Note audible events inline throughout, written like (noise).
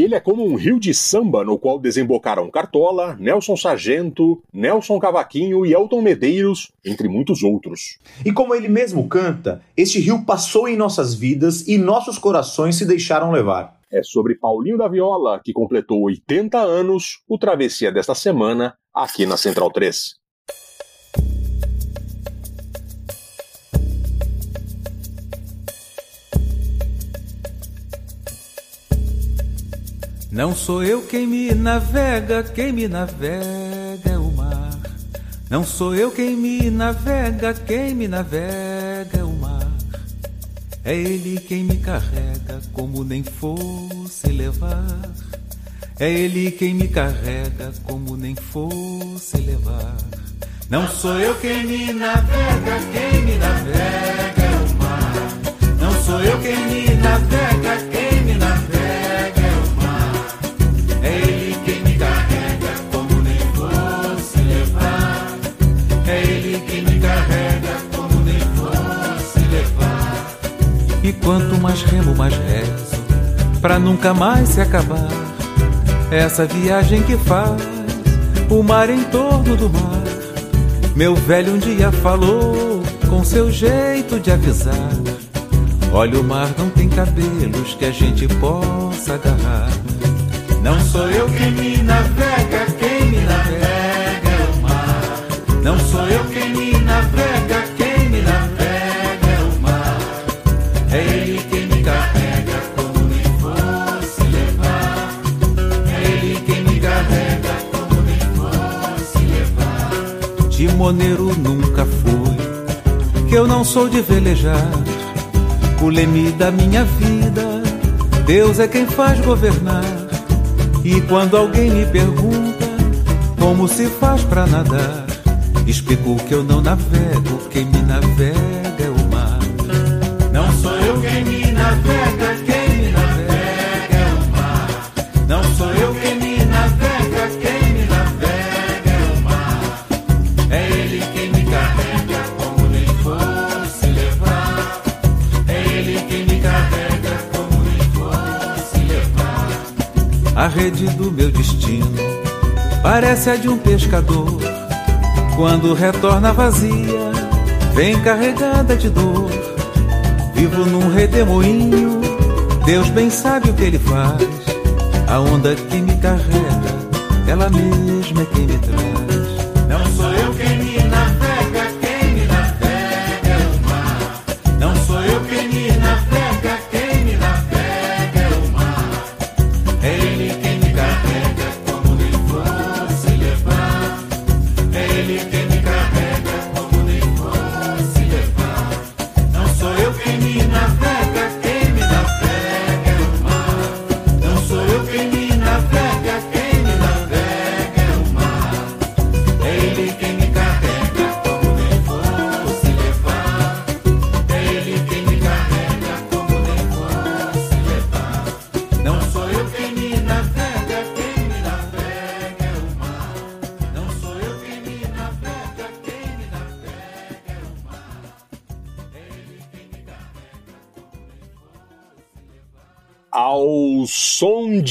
Ele é como um rio de samba no qual desembocaram Cartola, Nelson Sargento, Nelson Cavaquinho e Elton Medeiros, entre muitos outros. E como ele mesmo canta, este rio passou em nossas vidas e nossos corações se deixaram levar. É sobre Paulinho da Viola, que completou 80 anos, o Travessia desta semana, aqui na Central 3. Não sou eu quem me navega, quem me navega é o mar. Não sou eu quem me navega, quem me navega é o mar. É ele quem me carrega, como nem fosse levar. É ele quem me carrega, como nem fosse levar. Não sou eu quem me navega, quem me navega é o mar. Não sou eu quem me navega, quem quanto mais remo, mais rezo, pra nunca mais se acabar. Essa viagem que faz o mar em torno do mar. Meu velho um dia falou com seu jeito de avisar. Olha, o mar não tem cabelos que a gente possa agarrar. Não sou eu quem me navega, levar. Timoneiro nunca fui, que eu não sou de velejar. O leme da minha vida, Deus é quem faz governar. E quando alguém me pergunta como se faz pra nadar, explico que eu não navego, quem me navega é o mar. Não sou eu quem me navega, a de um pescador. Quando retorna vazia, vem carregada de dor. Vivo num redemoinho, Deus bem sabe o que ele faz. A onda que me carrega, ela mesma é quem me traz.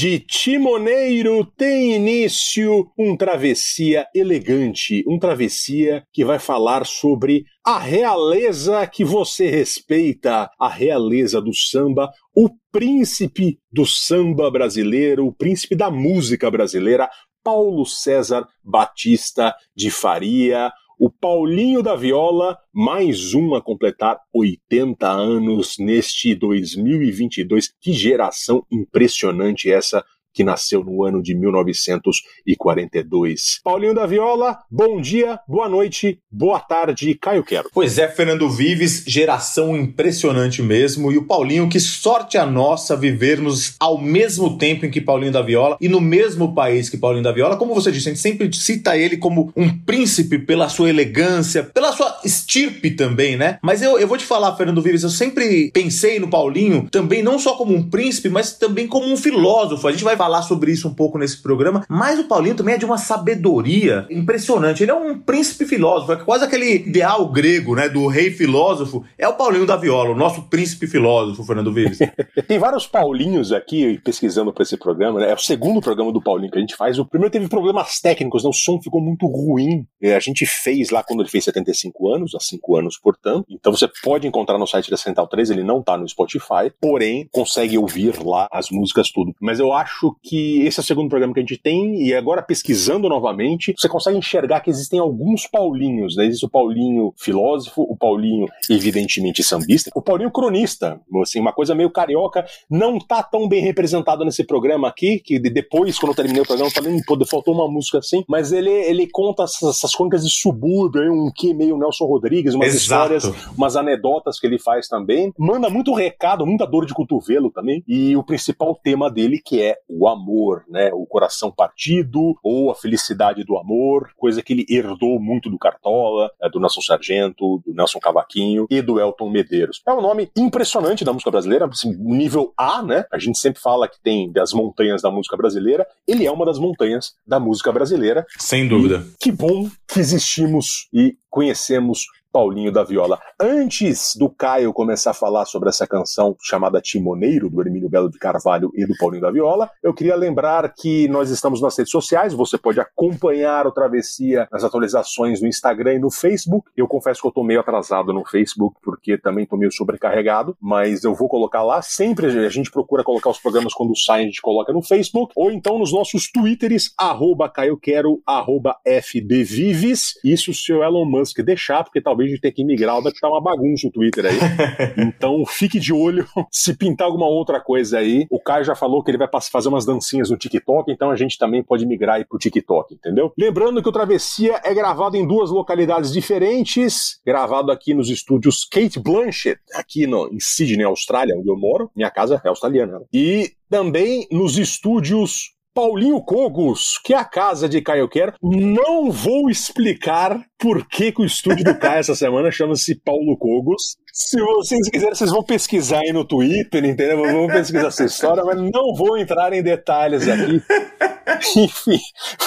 De Timoneiro tem início um travessia elegante, um travessia que vai falar sobre a realeza que você respeita, a realeza do samba, o príncipe do samba brasileiro, o príncipe da música brasileira, Paulo César Batista de Faria, o Paulinho da Viola, mais um a completar 80 anos neste 2022. Que geração impressionante essa que nasceu no ano de 1942. Paulinho da Viola, bom dia, boa noite, boa tarde, Caio Quero. Pois é, Fernando Vives, geração impressionante mesmo. E o Paulinho, que sorte a nossa vivermos ao mesmo tempo em que Paulinho da Viola e no mesmo país que Paulinho da Viola. Como você disse, a gente sempre cita ele como um príncipe pela sua elegância, pela sua estirpe também, né? Mas eu, eu vou te falar, Fernando Vives, eu sempre pensei no Paulinho também não só como um príncipe, mas também como um filósofo. A gente vai falar sobre isso um pouco nesse programa, mas o Paulinho também é de uma sabedoria impressionante. Ele é um príncipe filósofo, é quase aquele ideal grego, né, do rei filósofo. É o Paulinho da Viola, o nosso príncipe filósofo, Fernando Vives. (laughs) Tem vários Paulinhos aqui pesquisando para esse programa, né? É o segundo programa do Paulinho que a gente faz. O primeiro teve problemas técnicos, né? o som ficou muito ruim. É, a gente fez lá quando ele fez 75 anos, há 5 anos, portanto. Então você pode encontrar no site da Central 3, ele não tá no Spotify, porém consegue ouvir lá as músicas tudo. Mas eu acho que esse é o segundo programa que a gente tem, e agora pesquisando novamente, você consegue enxergar que existem alguns Paulinhos, né? Existe o Paulinho filósofo, o Paulinho evidentemente sambista, o Paulinho cronista, assim, uma coisa meio carioca, não tá tão bem representado nesse programa aqui, que depois, quando eu terminei o programa, eu falei, pô, faltou uma música assim, mas ele, ele conta essas, essas crônicas de subúrbio, um que meio Nelson Rodrigues, umas Exato. histórias, umas anedotas que ele faz também, manda muito recado, muita dor de cotovelo também, e o principal tema dele que é o amor, né, o coração partido, ou a felicidade do amor, coisa que ele herdou muito do Cartola, é, do Nelson Sargento, do Nelson Cavaquinho e do Elton Medeiros. É um nome impressionante da música brasileira, assim, nível A, né? A gente sempre fala que tem das montanhas da música brasileira, ele é uma das montanhas da música brasileira. Sem dúvida. E que bom que existimos e conhecemos Paulinho da Viola. Antes do Caio começar a falar sobre essa canção chamada Timoneiro, do Hermínio Belo de Carvalho e do Paulinho da Viola, eu queria lembrar que nós estamos nas redes sociais, você pode acompanhar o Travessia nas atualizações no Instagram e no Facebook. Eu confesso que eu tô meio atrasado no Facebook, porque também tô meio sobrecarregado, mas eu vou colocar lá. Sempre a gente procura colocar os programas quando saem, a gente coloca no Facebook, ou então nos nossos Twitters, arroba arroba fbvives. Isso se o Elon Musk deixar, porque talvez de ter que migrar, deve estar uma bagunça o Twitter aí. (laughs) então fique de olho (laughs) se pintar alguma outra coisa aí. O Caio já falou que ele vai fazer umas dancinhas no TikTok, então a gente também pode migrar aí pro TikTok, entendeu? Lembrando que o Travessia é gravado em duas localidades diferentes, gravado aqui nos estúdios Kate Blanchett, aqui no, em Sydney, Austrália, onde eu moro. Minha casa é australiana. E também nos estúdios Paulinho Cogos, que é a casa de Caio Quero. Não vou explicar por que, que o estúdio do Caio essa semana chama-se Paulo Cogos. Se vocês quiserem, vocês vão pesquisar aí no Twitter, entendeu? Vão pesquisar essa história, mas não vou entrar em detalhes aqui. (laughs) Enfim,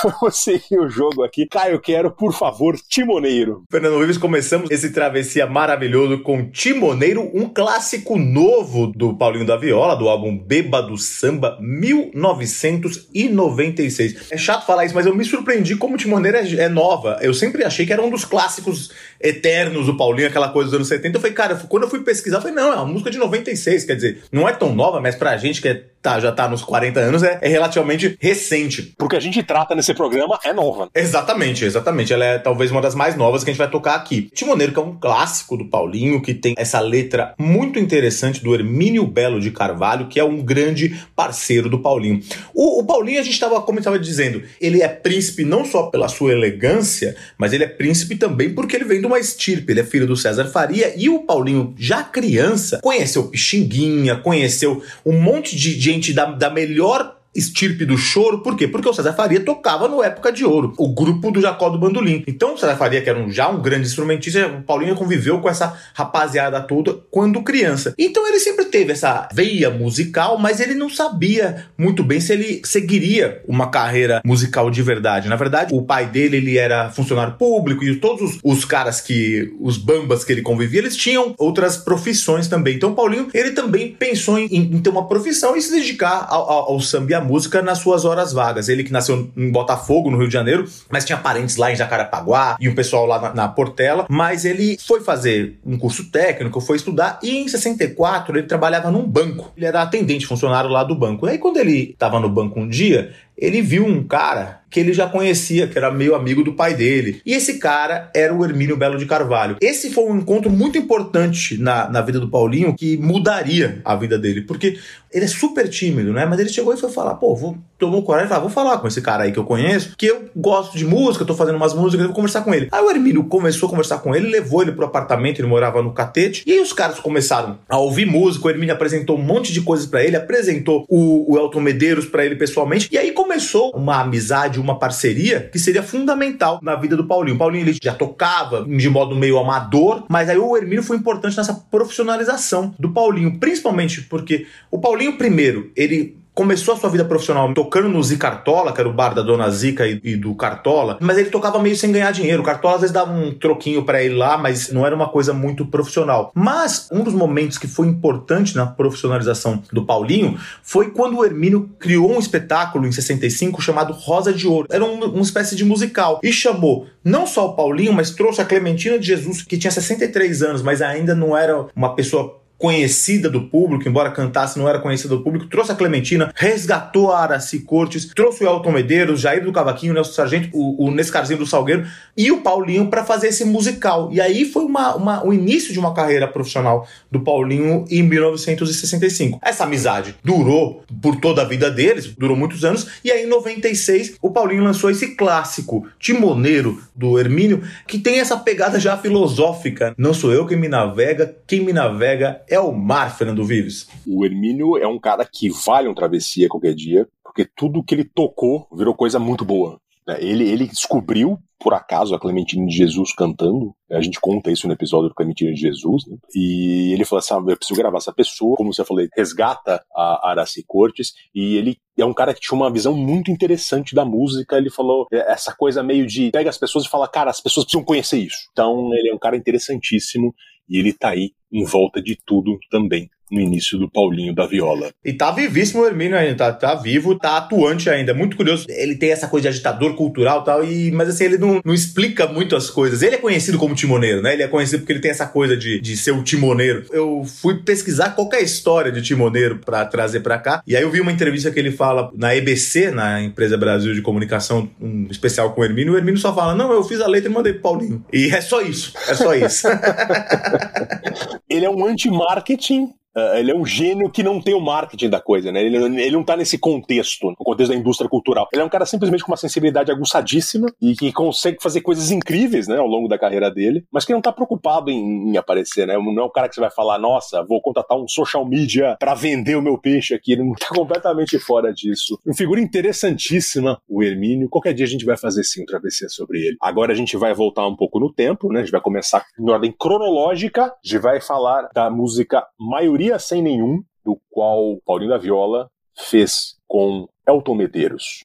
vamos seguir o jogo aqui. Caio Quero, por favor, Timoneiro. Fernando Vives, começamos esse travessia maravilhoso com Timoneiro, um clássico novo do Paulinho da Viola, do álbum Bêbado Samba 1996. É chato falar isso, mas eu me surpreendi como Timoneiro é, é nova. Eu sempre achei que era um dos clássicos eternos do Paulinho, aquela coisa dos anos 70. Eu falei, cara, quando eu fui pesquisar, eu falei, não, é uma música de 96, quer dizer, não é tão nova, mas pra gente que é, tá, já tá nos 40 anos, é, é relativamente recente. Porque a gente trata nesse programa é nova. Exatamente, exatamente. Ela é talvez uma das mais novas que a gente vai tocar aqui. Timoneiro, que é um clássico do Paulinho, que tem essa letra muito interessante do Hermínio Belo de Carvalho, que é um grande parceiro do Paulinho. O, o Paulinho, a gente estava, como estava dizendo, ele é príncipe não só pela sua elegância, mas ele é príncipe também porque ele vem de uma estirpe. Ele é filho do César Faria e o Paulinho, já criança, conheceu Pixinguinha, conheceu um monte de gente da, da melhor estirpe do choro, por quê? Porque o César Faria tocava no Época de Ouro, o grupo do Jacó do Bandolim. Então o César Faria, que era um, já um grande instrumentista, o Paulinho conviveu com essa rapaziada toda quando criança. Então ele sempre teve essa veia musical, mas ele não sabia muito bem se ele seguiria uma carreira musical de verdade. Na verdade, o pai dele, ele era funcionário público e todos os, os caras que, os bambas que ele convivia, eles tinham outras profissões também. Então o Paulinho, ele também pensou em, em ter uma profissão e se dedicar ao, ao, ao samba música nas suas horas vagas. Ele que nasceu em Botafogo, no Rio de Janeiro, mas tinha parentes lá em Jacarapaguá e um pessoal lá na, na Portela. Mas ele foi fazer um curso técnico, foi estudar e em 64 ele trabalhava num banco. Ele era atendente, funcionário lá do banco. E aí quando ele estava no banco um dia, ele viu um cara que ele já conhecia, que era meio amigo do pai dele. E esse cara era o Hermínio Belo de Carvalho. Esse foi um encontro muito importante na, na vida do Paulinho que mudaria a vida dele, porque ele é super tímido, né? Mas ele chegou e foi falar, pô, vou, tomou coragem e falou, vou falar com esse cara aí que eu conheço, que eu gosto de música, tô fazendo umas músicas, vou conversar com ele. Aí o Hermínio começou a conversar com ele, levou ele pro apartamento, ele morava no Catete, e aí os caras começaram a ouvir música, o Hermínio apresentou um monte de coisas para ele, apresentou o, o Elton Medeiros para ele pessoalmente, e aí começou uma amizade, uma parceria que seria fundamental na vida do Paulinho. O Paulinho ele já tocava de modo meio amador, mas aí o Hermínio foi importante nessa profissionalização do Paulinho, principalmente porque o Paulinho primeiro, ele começou a sua vida profissional tocando no Zi Cartola, que era o bar da Dona Zica e, e, do Cartola, mas ele tocava meio sem ganhar dinheiro. O Cartola às vezes dava um troquinho para ele lá, mas não era uma coisa muito profissional. Mas um dos momentos que foi importante na profissionalização do Paulinho foi quando o Hermínio criou um espetáculo em 65 chamado Rosa de Ouro. Era um, uma espécie de musical e chamou não só o Paulinho, mas trouxe a Clementina de Jesus, que tinha 63 anos, mas ainda não era uma pessoa conhecida do público, embora cantasse, não era conhecida do público, trouxe a Clementina, resgatou a Araci Cortes, trouxe o Elton Medeiros, Jair do Cavaquinho, o Nelson Sargento, o, o Nescarzinho do Salgueiro e o Paulinho para fazer esse musical. E aí foi uma, uma, o início de uma carreira profissional do Paulinho em 1965. Essa amizade durou por toda a vida deles, durou muitos anos, e aí em 96 o Paulinho lançou esse clássico Timoneiro do Hermínio, que tem essa pegada já filosófica. Não sou eu quem me navega, quem me navega é o mar, Fernando Vives. O Hermínio é um cara que vale um travessia qualquer dia, porque tudo que ele tocou virou coisa muito boa. Né? Ele, ele descobriu, por acaso, a Clementina de Jesus cantando. A gente conta isso no episódio do Clementina de Jesus. Né? E ele falou assim: ah, eu preciso gravar essa pessoa. Como você falou, resgata a Araci Cortes. E ele é um cara que tinha uma visão muito interessante da música. Ele falou é, essa coisa meio de pega as pessoas e fala, cara, as pessoas precisam conhecer isso. Então ele é um cara interessantíssimo e ele tá aí em volta de tudo também no início do Paulinho da Viola. E tá vivíssimo o Hermínio ainda, tá, tá vivo, tá atuante ainda. Muito curioso. Ele tem essa coisa de agitador cultural e tal, e, mas assim, ele não, não explica muito as coisas. Ele é conhecido como timoneiro, né? Ele é conhecido porque ele tem essa coisa de, de ser o timoneiro. Eu fui pesquisar qualquer história de timoneiro para trazer para cá, e aí eu vi uma entrevista que ele fala na EBC, na Empresa Brasil de Comunicação, um especial com o Hermínio, e o Hermínio só fala, não, eu fiz a letra e mandei pro Paulinho. E é só isso, é só isso. (laughs) ele é um anti-marketing Uh, ele é um gênio que não tem o marketing da coisa, né? Ele, ele não tá nesse contexto, no contexto da indústria cultural. Ele é um cara simplesmente com uma sensibilidade aguçadíssima e que consegue fazer coisas incríveis, né, ao longo da carreira dele, mas que não tá preocupado em, em aparecer, né? Não é um cara que você vai falar, nossa, vou contratar um social media para vender o meu peixe aqui. Ele não tá completamente fora disso. Uma figura interessantíssima, o Hermínio. Qualquer dia a gente vai fazer sim um travessia sobre ele. Agora a gente vai voltar um pouco no tempo, né? A gente vai começar em ordem cronológica. A gente vai falar da música maioria sem Nenhum, do qual Paulinho da Viola fez com Elton Medeiros.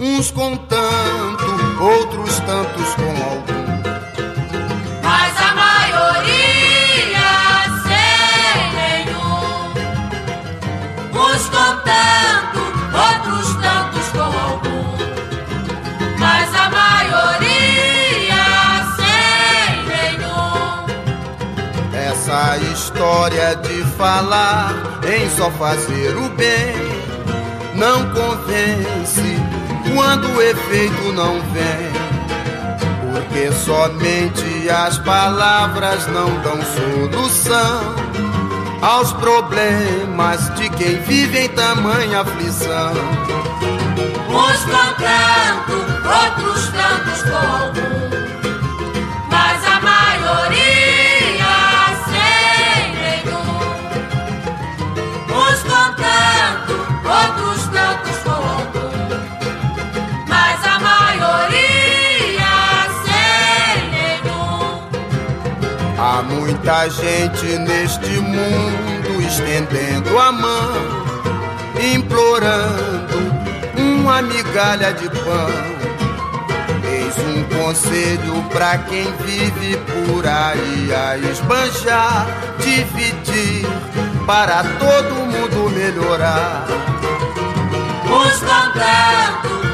Uns com tanto, outros tantos com algum história de falar em só fazer o bem não convence quando o efeito não vem. Porque somente as palavras não dão solução aos problemas de quem vive em tamanha aflição. Uns com tanto, outros tantos com muita gente neste mundo estendendo a mão, implorando uma migalha de pão. Eis um conselho para quem vive por aí a esbanjar, dividir para todo mundo melhorar. Uns tanto,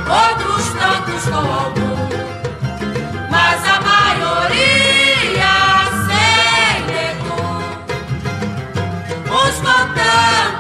outros tantos com algum. time.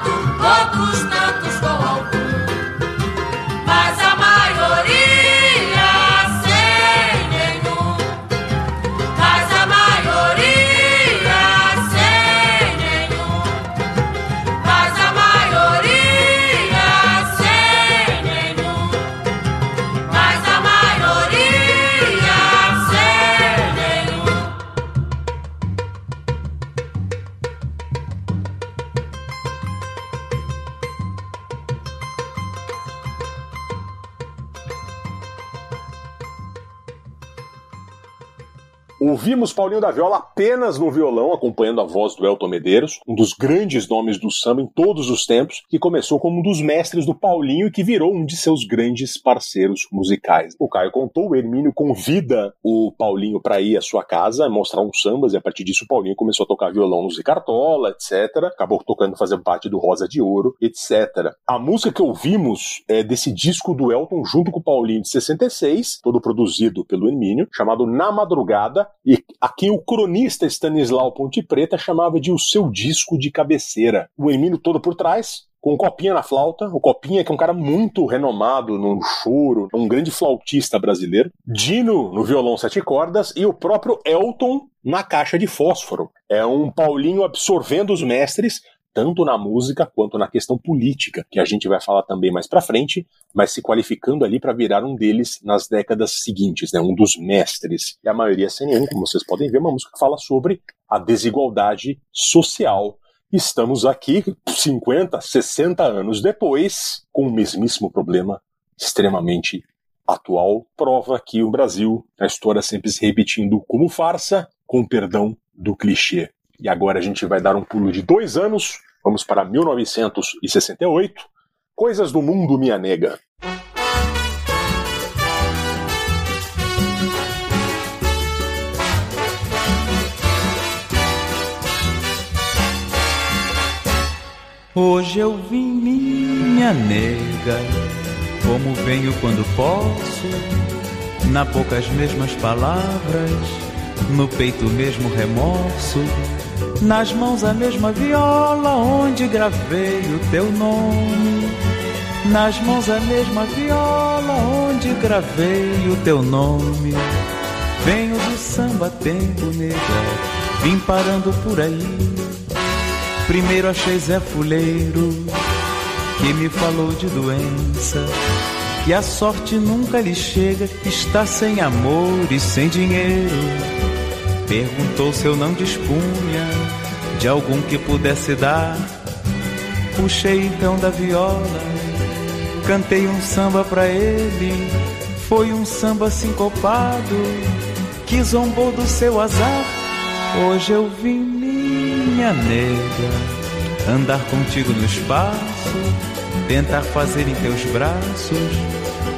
Ouvimos Paulinho da Viola apenas no violão, acompanhando a voz do Elton Medeiros, um dos grandes nomes do samba em todos os tempos, que começou como um dos mestres do Paulinho e que virou um de seus grandes parceiros musicais. O Caio contou, o Hermínio convida o Paulinho para ir à sua casa, mostrar uns sambas, e a partir disso o Paulinho começou a tocar violão no Zicartola, etc. Acabou tocando, fazendo parte do Rosa de Ouro, etc. A música que ouvimos é desse disco do Elton junto com o Paulinho de 66, todo produzido pelo Hermínio, chamado Na Madrugada, e a quem o cronista Stanislau Ponte Preta chamava de o seu disco de cabeceira. O Hermínio todo por trás, com Copinha na flauta. O Copinha, que é um cara muito renomado no choro, um grande flautista brasileiro. Dino no violão sete cordas e o próprio Elton na caixa de fósforo. É um Paulinho absorvendo os mestres, tanto na música quanto na questão política, que a gente vai falar também mais para frente, mas se qualificando ali para virar um deles nas décadas seguintes, né, um dos mestres. E a maioria sem nenhum, como vocês podem ver, uma música que fala sobre a desigualdade social. Estamos aqui 50, 60 anos depois, com o mesmíssimo problema extremamente atual, prova que o Brasil, a história sempre se repetindo como farsa, com perdão do clichê. E agora a gente vai dar um pulo de dois anos Vamos para 1968. Coisas do Mundo Minha Nega. Hoje eu vim, minha nega, como venho quando posso, na boca as mesmas palavras, no peito mesmo remorso nas mãos a mesma viola onde gravei o teu nome. Nas mãos a mesma viola onde gravei o teu nome. Venho do samba tempo nega, vim parando por aí. Primeiro achei Zé Fuleiro, que me falou de doença. Que a sorte nunca lhe chega, está sem amor e sem dinheiro. Perguntou se eu não dispunha de algum que pudesse dar. Puxei então da viola, cantei um samba pra ele. Foi um samba sincopado que zombou do seu azar. Hoje eu vim, minha nega, andar contigo no espaço, tentar fazer em teus braços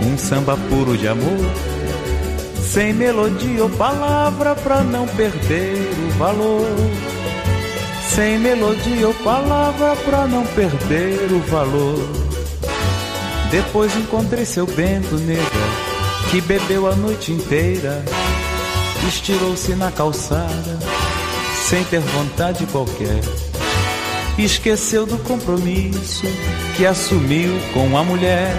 um samba puro de amor sem melodia ou palavra pra não perder o valor. Sem melodia ou palavra pra não perder o valor. Depois encontrei seu Bento nega, que bebeu a noite inteira, estirou-se na calçada, sem ter vontade qualquer. Esqueceu do compromisso que assumiu com a mulher.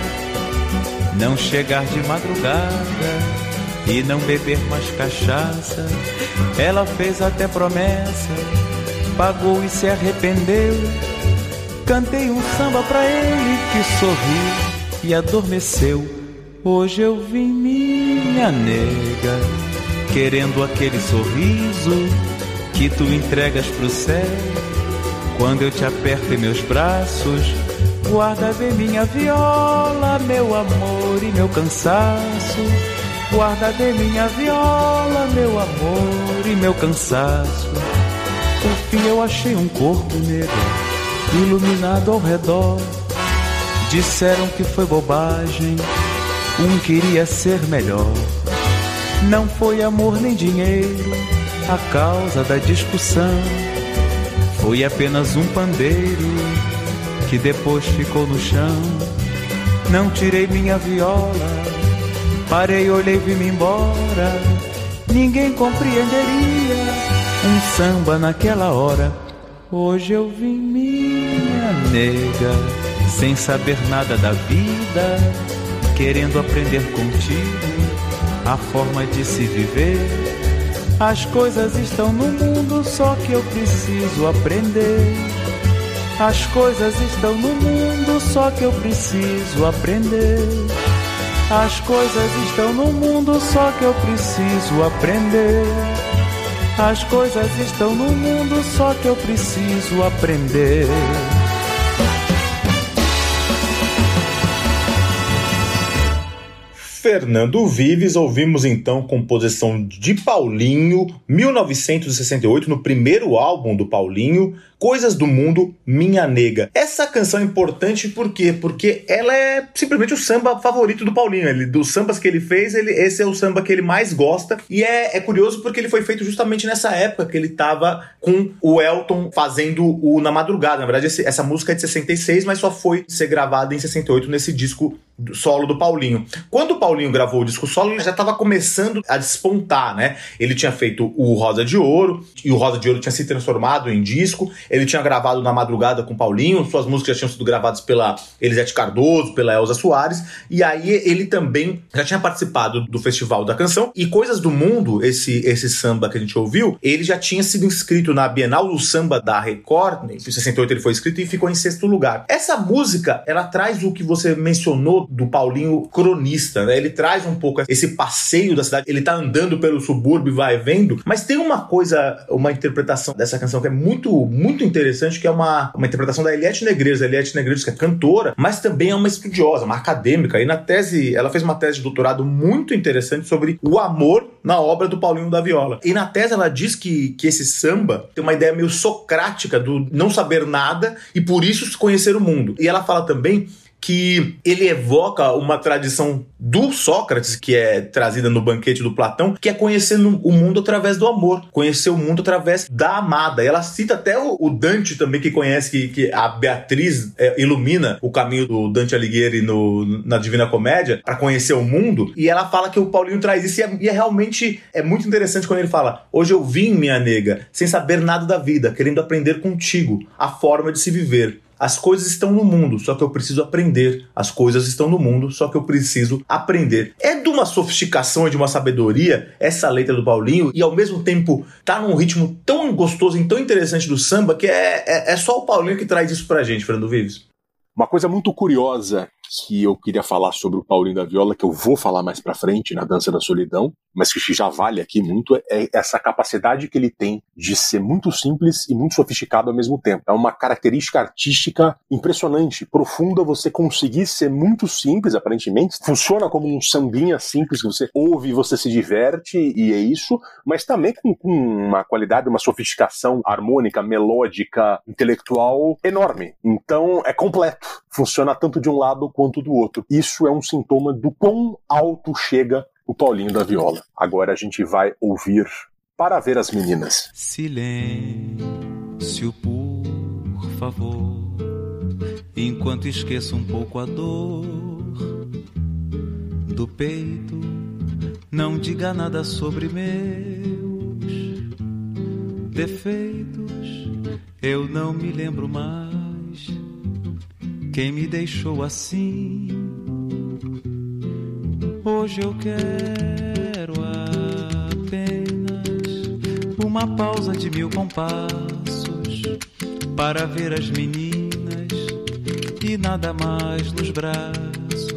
Não chegar de madrugada e não beber mais cachaça. Ela fez até promessa, pagou e se arrependeu. Cantei um samba pra ele que sorriu e adormeceu. Hoje eu vim, minha nega, querendo aquele sorriso que tu entregas pro céu. Quando eu te aperto em meus braços, guarda bem minha viola, meu amor e meu cansaço. Guarda de minha viola, meu amor e meu cansaço. Por fim eu achei um corpo negro, iluminado ao redor. Disseram que foi bobagem, um queria ser melhor. Não foi amor nem dinheiro a causa da discussão. Foi apenas um pandeiro que depois ficou no chão. Não tirei minha viola Parei, olhei, vim-me embora. Ninguém compreenderia um samba naquela hora. Hoje eu vim, minha nega, sem saber nada da vida, querendo aprender contigo a forma de se viver. As coisas estão no mundo, só que eu preciso aprender. As coisas estão no mundo, só que eu preciso aprender. As coisas estão no mundo, só que eu preciso aprender. As coisas estão no mundo, só que eu preciso aprender. Fernando Vives, ouvimos então composição de Paulinho, 1968, no primeiro álbum do Paulinho, Coisas do Mundo, Minha Nega. Essa canção é importante por quê? Porque ela é simplesmente o samba favorito do Paulinho. Ele, dos sambas que ele fez, ele, esse é o samba que ele mais gosta. E é, é curioso porque ele foi feito justamente nessa época que ele estava com o Elton fazendo o Na Madrugada. Na verdade, esse, essa música é de 66, mas só foi ser gravada em 68 nesse disco solo do Paulinho. Quando o Paulinho gravou o disco solo, ele já estava começando a despontar, né? Ele tinha feito o Rosa de Ouro, e o Rosa de Ouro tinha se transformado em disco. Ele tinha gravado na madrugada com o Paulinho, suas músicas já tinham sido gravadas pela Elisete Cardoso, pela Elza Soares, e aí ele também já tinha participado do Festival da Canção. E Coisas do Mundo, esse, esse samba que a gente ouviu, ele já tinha sido inscrito na Bienal do Samba da Record, em 68 ele foi inscrito e ficou em sexto lugar. Essa música, ela traz o que você mencionou do Paulinho cronista, né? Ele traz um pouco esse passeio da cidade, ele tá andando pelo subúrbio, vai vendo, mas tem uma coisa, uma interpretação dessa canção que é muito, muito interessante, que é uma, uma interpretação da Eliette Negreiros. A Eliette Negreiros, que é cantora, mas também é uma estudiosa, uma acadêmica, e na tese, ela fez uma tese de doutorado muito interessante sobre o amor na obra do Paulinho da Viola. E na tese ela diz que, que esse samba tem uma ideia meio socrática do não saber nada e por isso conhecer o mundo. E ela fala também que ele evoca uma tradição do Sócrates, que é trazida no banquete do Platão, que é conhecer o mundo através do amor, conhecer o mundo através da amada. E ela cita até o, Dante também, que conhece que, que a Beatriz é, ilumina o caminho do Dante Alighieri no, na Divina Comédia para conhecer o mundo. E ela fala que o Paulinho traz isso, e é, e é realmente é muito interessante quando ele fala: Hoje eu vim, minha nega, sem saber nada da vida, querendo aprender contigo a forma de se viver. As coisas estão no mundo, só que eu preciso aprender. As coisas estão no mundo, só que eu preciso aprender. É de uma sofisticação e de uma sabedoria essa letra do Paulinho e ao mesmo tempo tá num ritmo tão gostoso e tão interessante do samba que é, é, é só o Paulinho que traz isso pra gente, Fernando Vives. Uma coisa muito curiosa que eu queria falar sobre o Paulinho da Viola, que eu vou falar mais pra frente na Dança da Solidão, mas que já vale aqui muito, é essa capacidade que ele tem de ser muito simples e muito sofisticado ao mesmo tempo. É uma característica artística impressionante, profunda, você conseguir ser muito simples, aparentemente. Funciona como um sambinha simples que você ouve você se diverte, e é isso, mas também com, com uma qualidade, uma sofisticação harmônica, melódica, intelectual enorme. Então é completo. Funciona tanto de um lado quanto do outro. Isso é um sintoma do quão alto chega o Paulinho da Viola. Agora a gente vai ouvir Para Ver as Meninas. Silêncio, por favor, enquanto esqueço um pouco a dor do peito. Não diga nada sobre meus defeitos, eu não me lembro mais quem me deixou assim. Hoje eu quero apenas uma pausa de mil compassos para ver as meninas e nada mais nos braços.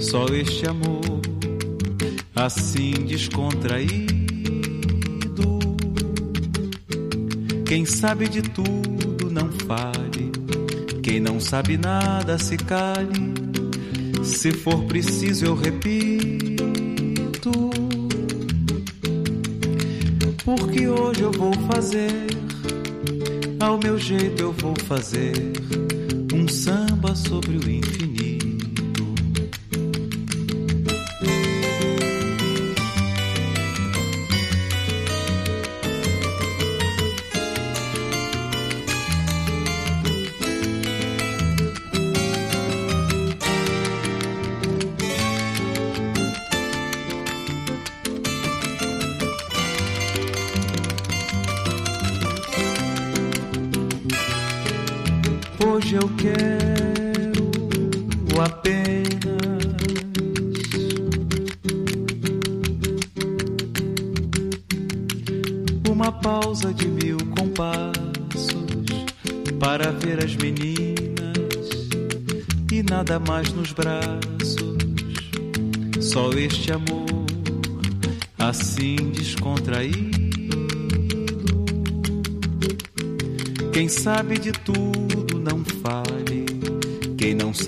Só este amor assim descontraído. Quem sabe de tudo não fale quem não sabe nada se cale. Se for preciso, eu repito. Porque hoje eu vou fazer, ao meu jeito eu vou fazer um samba sobre o infinito.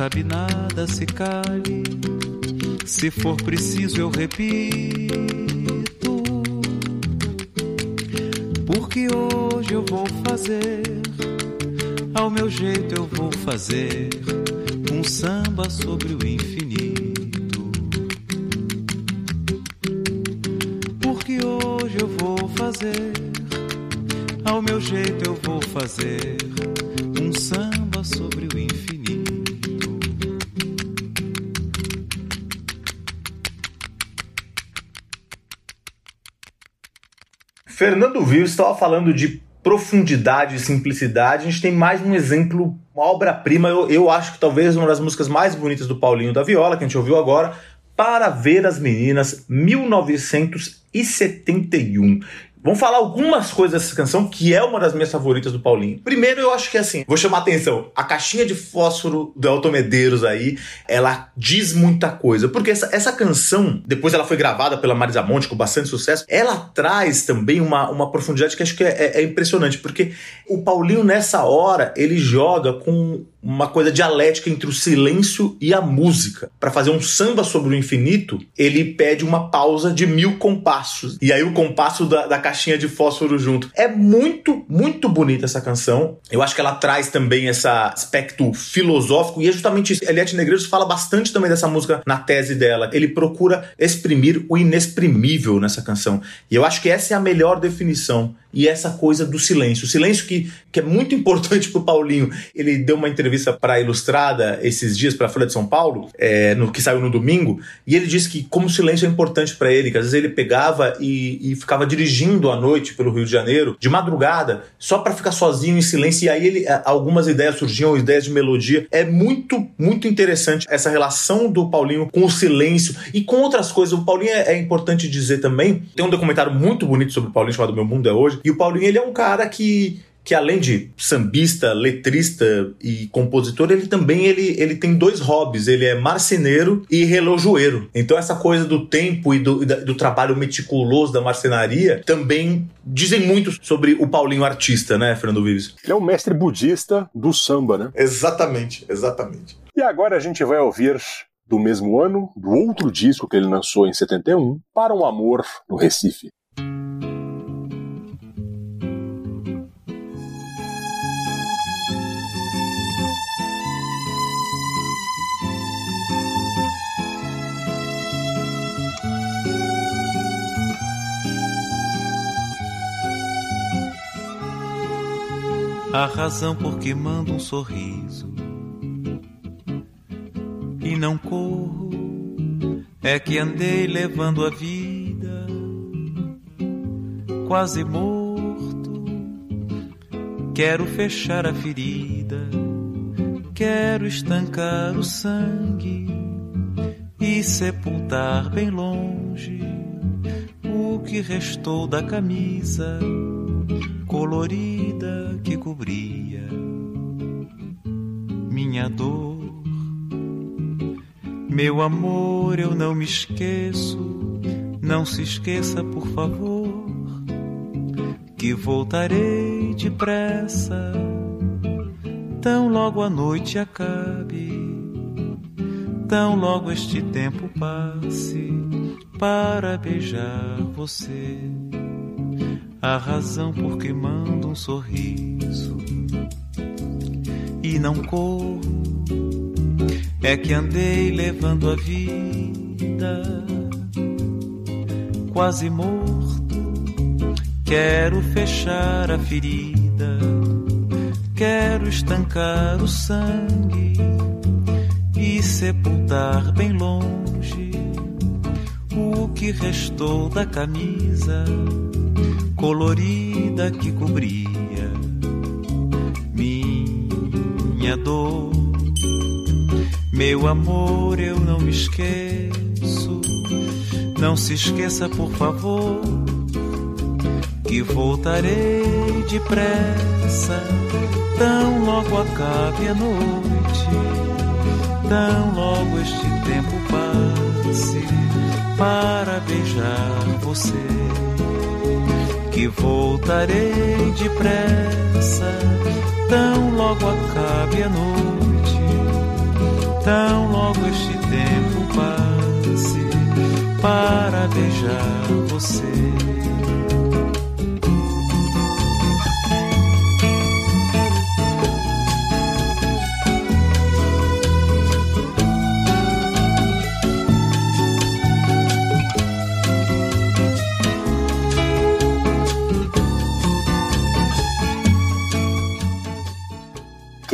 Sabe nada se cale. Se for preciso, eu repito. Porque hoje eu vou fazer, ao meu jeito eu vou fazer um samba sobre o infinito. Vives estava falando de profundidade e simplicidade. A gente tem mais um exemplo, uma obra-prima. Eu, eu acho que talvez uma das músicas mais bonitas do Paulinho da Viola, que a gente ouviu agora, Para Ver as Meninas, 1971. Vamos falar algumas coisas dessa canção, que é uma das minhas favoritas do Paulinho. Primeiro, eu acho que assim, vou chamar a atenção. A caixinha de fósforo do Elton Medeiros aí, ela diz muita coisa. Porque essa, essa canção, depois ela foi gravada pela Marisa Monte com bastante sucesso, ela traz também uma, uma profundidade que acho que é, é, é impressionante. Porque o Paulinho, nessa hora, ele joga com uma coisa dialética entre o silêncio e a música. Para fazer um samba sobre o infinito, ele pede uma pausa de mil compassos. E aí o compasso da, da caixinha de fósforo junto. É muito, muito bonita essa canção. Eu acho que ela traz também esse aspecto filosófico e é justamente isso. Eliette Negreiros fala bastante também dessa música na tese dela. Ele procura exprimir o inexprimível nessa canção. E eu acho que essa é a melhor definição e essa coisa do silêncio. O silêncio que, que é muito (laughs) importante pro Paulinho. Ele deu uma entrevista para a Ilustrada esses dias, para a Folha de São Paulo, é, no que saiu no domingo, e ele disse que como o silêncio é importante para ele, que às vezes ele pegava e, e, ficava dirigindo à noite pelo Rio de Janeiro, de madrugada, só para ficar sozinho em silêncio, e aí ele, algumas ideias surgiam, ideias de melodia. É muito, muito interessante essa relação do Paulinho com o silêncio e com outras coisas. O Paulinho é, é importante dizer também, tem um documentário muito bonito sobre o Paulinho chamado Meu Mundo é Hoje, e o Paulinho ele é um cara que que além de sambista, letrista e compositor, ele também ele, ele tem dois hobbies. Ele é marceneiro e relojoeiro. Então essa coisa do tempo e do, do trabalho meticuloso da marcenaria também dizem muito sobre o Paulinho artista, né, Fernando Vives? Ele é um mestre budista do samba, né? Exatamente, exatamente. E agora a gente vai ouvir do mesmo ano, do outro disco que ele lançou em 71, Para um Amor no Recife. A razão por que mando um sorriso. E não corro é que andei levando a vida. Quase morto. Quero fechar a ferida, quero estancar o sangue e sepultar bem longe o que restou da camisa colorida que cobria minha dor. Meu amor, eu não me esqueço, não se esqueça, por favor, que voltarei depressa, tão logo a noite acabe, tão logo este tempo passe para beijar você a razão por que mando um sorriso e não corro é que andei levando a vida quase morto. Quero fechar a ferida, quero estancar o sangue e sepultar bem longe o que restou da camisa colorida que cobria minha dor. Meu amor, eu não me esqueço. Não se esqueça, por favor, que voltarei depressa. Tão logo acabe a noite, tão logo este tempo passe para beijar você que voltarei depressa, tão logo acabe a noite, tão logo este tempo para beijar você.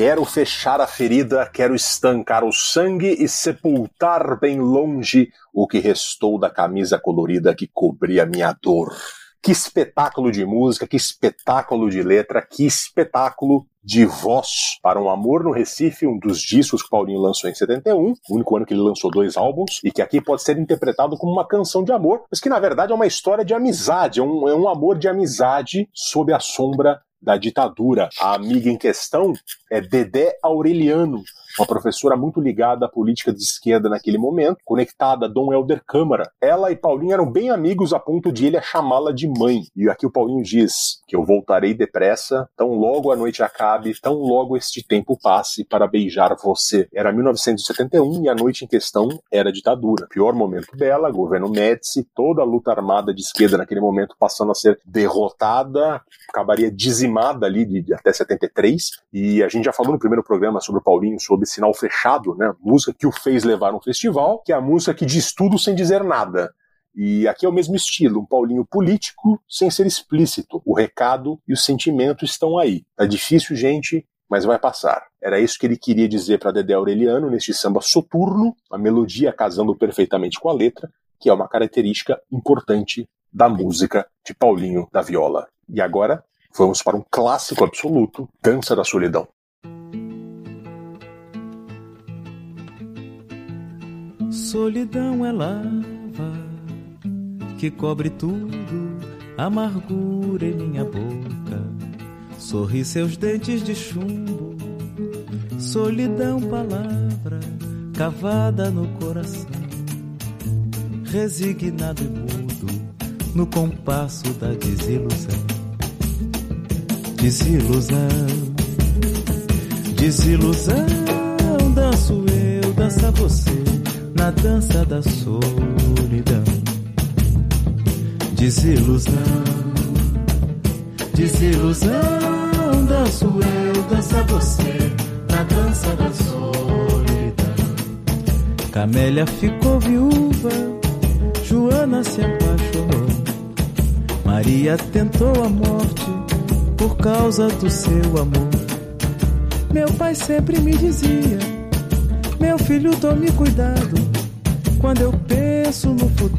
Quero fechar a ferida, quero estancar o sangue e sepultar bem longe o que restou da camisa colorida que cobria minha dor. Que espetáculo de música, que espetáculo de letra, que espetáculo de voz para um Amor no Recife, um dos discos que Paulinho lançou em 71, o único ano que ele lançou dois álbuns, e que aqui pode ser interpretado como uma canção de amor, mas que na verdade é uma história de amizade, é um, é um amor de amizade sob a sombra da ditadura. A amiga em questão é Dedé Aureliano, uma professora muito ligada à política de esquerda naquele momento, conectada a Dom Helder Câmara. Ela e Paulinho eram bem amigos a ponto de ele chamá-la de mãe. E aqui o Paulinho diz que eu voltarei depressa, tão logo a noite acabe, tão logo este tempo passe para beijar você. Era 1971 e a noite em questão era ditadura. Pior momento dela, governo Médici, toda a luta armada de esquerda naquele momento passando a ser derrotada, acabaria dizimada ali de, de até 73. E a gente já falou no primeiro programa sobre o Paulinho, Sinal Fechado, né? Música que o fez levar um festival, que é a música que diz tudo sem dizer nada. E aqui é o mesmo estilo, um Paulinho político sem ser explícito. O recado e o sentimento estão aí. Tá difícil, gente, mas vai passar. Era isso que ele queria dizer para Dedé Aureliano neste samba soturno, a melodia casando perfeitamente com a letra, que é uma característica importante da música de Paulinho da Viola. E agora vamos para um clássico absoluto, Dança da Solidão. Solidão é lava que cobre tudo, amargura em minha boca. Sorri seus dentes de chumbo, solidão, palavra cavada no coração. Resignado e mudo no compasso da desilusão. Desilusão, desilusão, danço eu, dança você na dança da solidão. Desilusão, desilusão, danço eu, dança você, na dança da solidão. Camélia ficou viúva, Joana se apaixonou. Maria tentou a morte por causa do seu amor. Meu pai sempre me dizia: Meu filho, tome cuidado. Quando eu penso no futuro,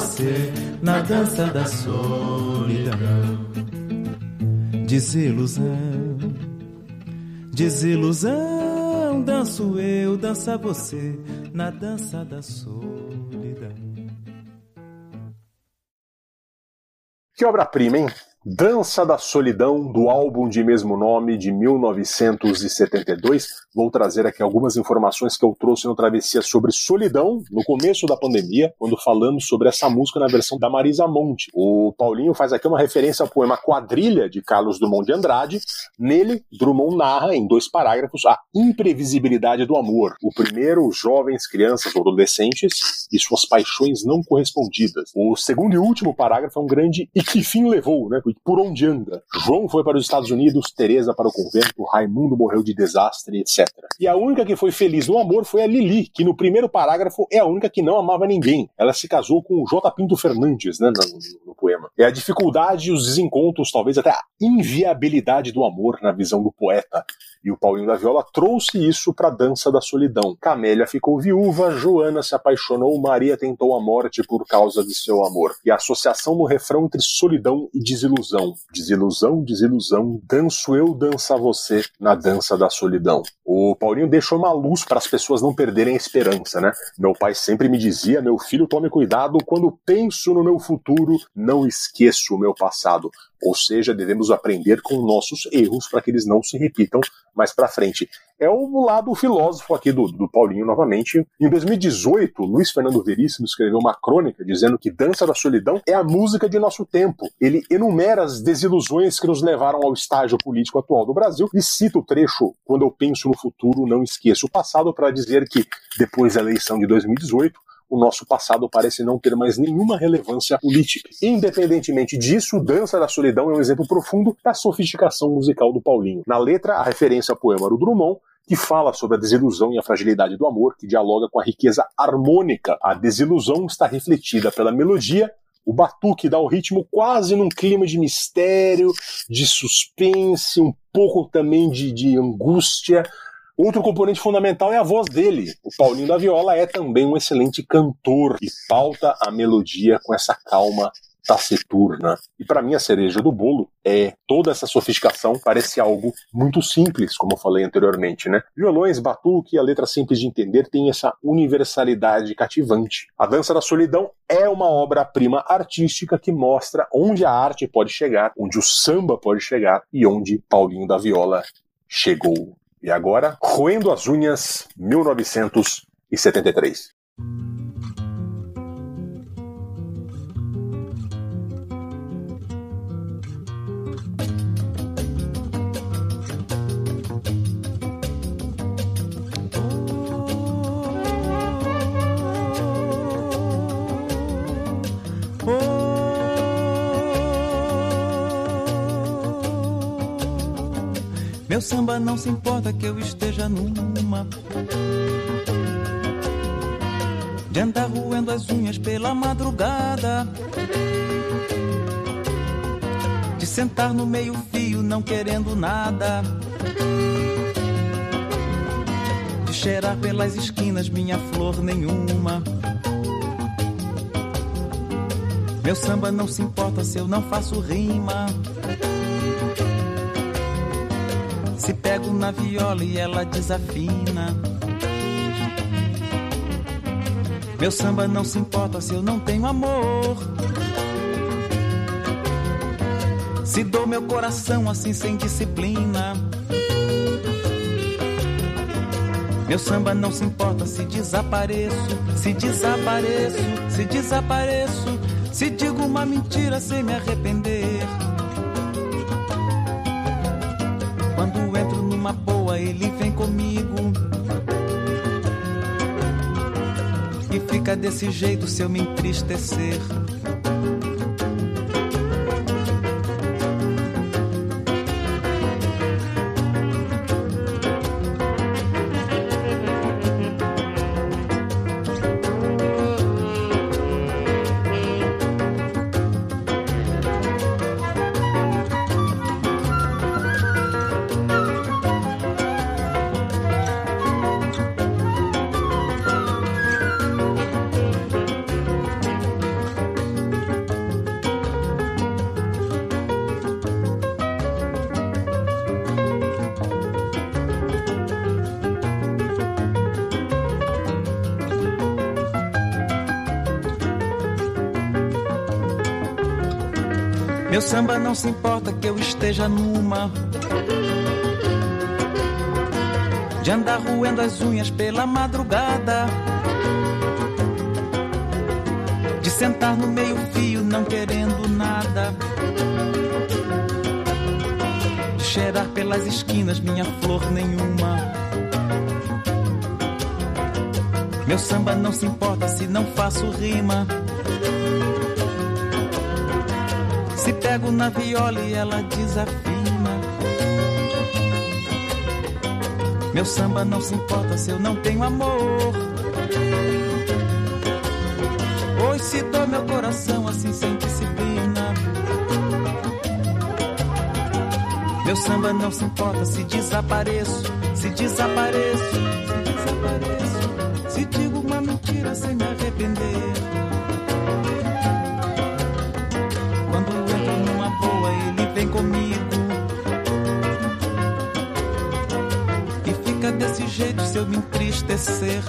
você, na dança da solidão. Desilusão, desilusão, danço eu, dança você, na dança da solidão. Que obra-prima, hein? Dança da Solidão, do álbum de mesmo nome de 1972. Vou trazer aqui algumas informações que eu trouxe no Travessia sobre solidão no começo da pandemia, quando falando sobre essa música na versão da Marisa Monte. O Paulinho faz aqui uma referência ao poema Quadrilha de Carlos Drummond de Andrade. Nele, Drummond narra em dois parágrafos a imprevisibilidade do amor. O primeiro, jovens, crianças ou adolescentes e suas paixões não correspondidas. O segundo e último parágrafo é um grande e que fim levou, né? Por onde anda. João foi para os Estados Unidos, Teresa para o convento, Raimundo morreu de desastre, etc. E a única que foi feliz no amor foi a Lili, que no primeiro parágrafo é a única que não amava ninguém. Ela se casou com o J. Pinto Fernandes, né, no, no poema. É a dificuldade, os desencontros, talvez até a inviabilidade do amor na visão do poeta. E o Paulinho da Viola trouxe isso para a dança da solidão. Camélia ficou viúva, Joana se apaixonou, Maria tentou a morte por causa de seu amor. E a associação no refrão entre solidão e desilusão. Desilusão, desilusão, danço eu, dança você na dança da solidão. O Paulinho deixou uma luz para as pessoas não perderem a esperança, né? Meu pai sempre me dizia: meu filho, tome cuidado quando penso no meu futuro, não esqueço o meu passado. Ou seja, devemos aprender com nossos erros para que eles não se repitam mais para frente. É o lado filósofo aqui do, do Paulinho novamente. Em 2018, Luiz Fernando Veríssimo escreveu uma crônica dizendo que Dança da Solidão é a música de nosso tempo. Ele enumera as desilusões que nos levaram ao estágio político atual do Brasil e cita o trecho Quando eu penso no futuro, não esqueço o passado, para dizer que depois da eleição de 2018, o nosso passado parece não ter mais nenhuma relevância política. Independentemente disso, Dança da Solidão é um exemplo profundo da sofisticação musical do Paulinho. Na letra, a referência ao poema do Drummond, que fala sobre a desilusão e a fragilidade do amor, que dialoga com a riqueza harmônica. A desilusão está refletida pela melodia, o batuque dá o ritmo quase num clima de mistério, de suspense, um pouco também de, de angústia, Outro componente fundamental é a voz dele. O Paulinho da Viola é também um excelente cantor e pauta a melodia com essa calma taciturna. E para mim a cereja do bolo é toda essa sofisticação parece algo muito simples, como eu falei anteriormente, né? Violões, batuque, a letra simples de entender tem essa universalidade cativante. A Dança da Solidão é uma obra-prima artística que mostra onde a arte pode chegar, onde o samba pode chegar e onde Paulinho da Viola chegou. E agora, Roendo as Unhas, 1973. Meu samba não se importa que eu esteja numa De andar roendo as unhas pela madrugada. De sentar no meio fio não querendo nada. De cheirar pelas esquinas minha flor nenhuma. Meu samba não se importa se eu não faço rima se pego na viola e ela desafina. Meu samba não se importa se eu não tenho amor. Se dou meu coração assim sem disciplina. Meu samba não se importa se desapareço, se desapareço, se desapareço, se digo uma mentira sem me arrepender. Ele vem comigo. E fica desse jeito se eu me entristecer. Samba não se importa que eu esteja numa. De andar roendo as unhas pela madrugada. De sentar no meio fio não querendo nada. De cheirar pelas esquinas minha flor nenhuma. Meu samba não se importa se não faço rima pego na viola e ela desafina. Meu samba não se importa se eu não tenho amor. Pois se dou meu coração assim sem disciplina. Meu samba não se importa se desapareço, se desapareço, se desapareço. Se digo uma mentira sem me desse jeito se eu me entristecer.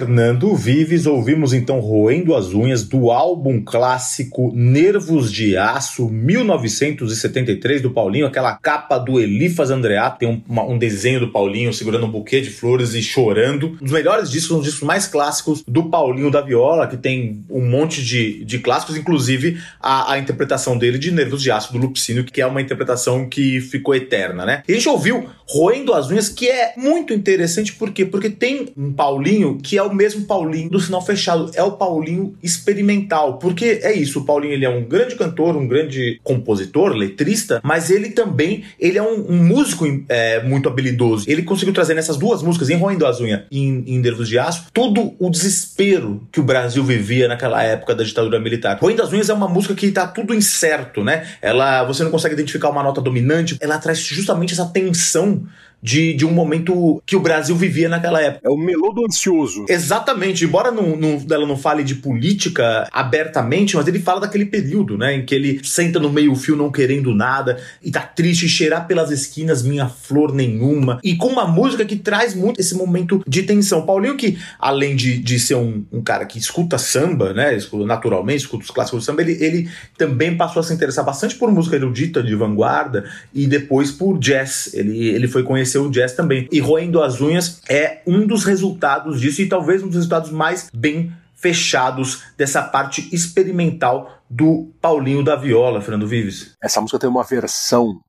Fernando Vives, ouvimos então Roendo as Unhas do álbum clássico Nervos de Aço, 1973, do Paulinho, aquela capa do Elifas Andreato, tem um, uma- um desenho do Paulinho segurando um buquê de flores e chorando. Um dos melhores discos, um dos discos mais clássicos do Paulinho da Viola, que tem um monte de, de clássicos, inclusive a, a interpretação dele de Nervos de Aço do Lupicínio, que é uma interpretação que ficou eterna, né? E a gente ouviu Roendo as Unhas, que é muito interessante, por quê? Porque tem um Paulinho que é o mesmo Paulinho do Sinal Fechado, é o Paulinho experimental, porque é isso, o Paulinho ele é um grande cantor, um grande compositor, letrista, mas ele também ele é um, um músico é, muito habilidoso. Ele conseguiu trazer nessas duas músicas, em Roendo as Unhas e em, em Nervos de Aço, todo o desespero que o Brasil vivia naquela época da ditadura militar. Roendo as Unhas é uma música que tá tudo incerto, né? Ela, você não consegue identificar uma nota dominante, ela traz justamente essa tensão de, de um momento que o Brasil vivia naquela época. É o melodo ansioso. Exatamente, embora não, não- ela não fale de política abertamente, mas ele fala daquele período, né, em que ele senta no meio-fio não querendo nada e tá triste, cheirar pelas esquinas minha flor nenhuma, e com uma música que traz muito esse momento de tensão. Paulinho, que além de, de ser um, um cara que escuta samba, né, naturalmente, escuta os clássicos do samba, ele, ele também passou a se interessar bastante por música erudita de vanguarda e depois por jazz. Ele, ele foi conhecer o jazz também. E Roendo as Unhas é um dos resultados disso e talvez um dos resultados mais bem fechados dessa parte experimental do Paulinho da Viola, Fernando Vives. Essa música tem uma versão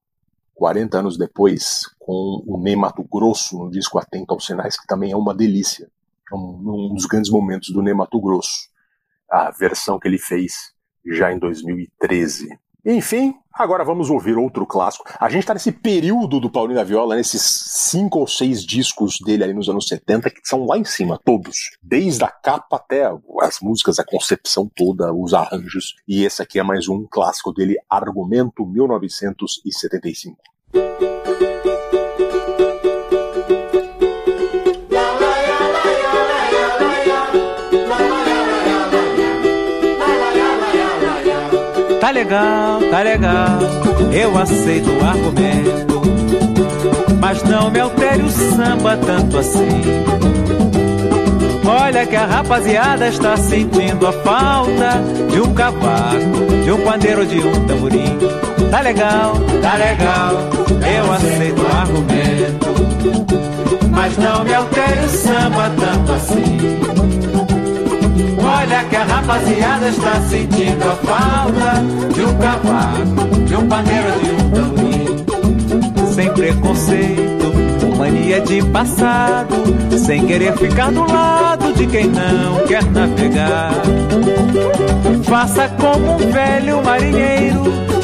40 anos depois com o Ney Mato Grosso no disco Atento aos Sinais, que também é uma delícia. É um, um dos grandes momentos do Ney Mato Grosso. A versão que ele fez já em 2013. Enfim, agora vamos ouvir outro clássico. A gente está nesse período do Paulinho da Viola, nesses cinco ou seis discos dele ali nos anos 70, que são lá em cima, todos. Desde a capa até as músicas, a concepção toda, os arranjos. E esse aqui é mais um clássico dele, Argumento 1975. Legal, tá legal, eu aceito o argumento. Mas não me altere o samba tanto assim. Olha que a rapaziada está sentindo a falta de um cavaco, de um pandeiro, de um tamborim. Tá legal, tá legal, eu aceito o argumento. Mas não me altere o samba tanto assim. Olha que a rapaziada está sentindo a falta de um cavaco, de um pandeiro, de um tamborim. Sem preconceito, com mania de passado, sem querer ficar do lado de quem não quer navegar. Faça como um velho marinheiro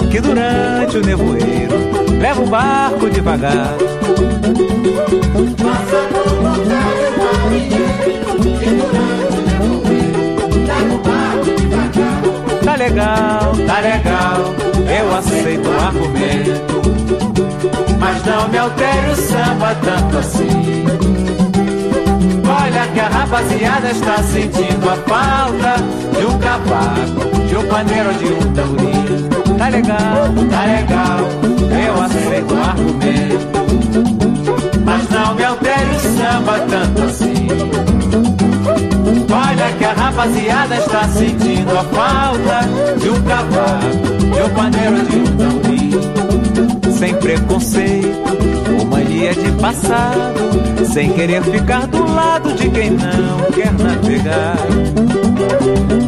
que durante o nevoeiro leva o barco devagar. Faça como um velho marinheiro que durante legal, tá legal, eu aceito o argumento. Mas não me altere o samba tanto assim. Olha que a rapaziada está sentindo a falta de um cavaco, de um pandeiro, de um tamborim. Tá legal, tá legal, eu aceito o argumento. Mas não me altere o samba tanto assim. Que a rapaziada está sentindo a falta de um cavaco, de um pandeiro, de um tamborim. Sem preconceito ou mania de passado, sem querer ficar do lado de quem não quer navegar.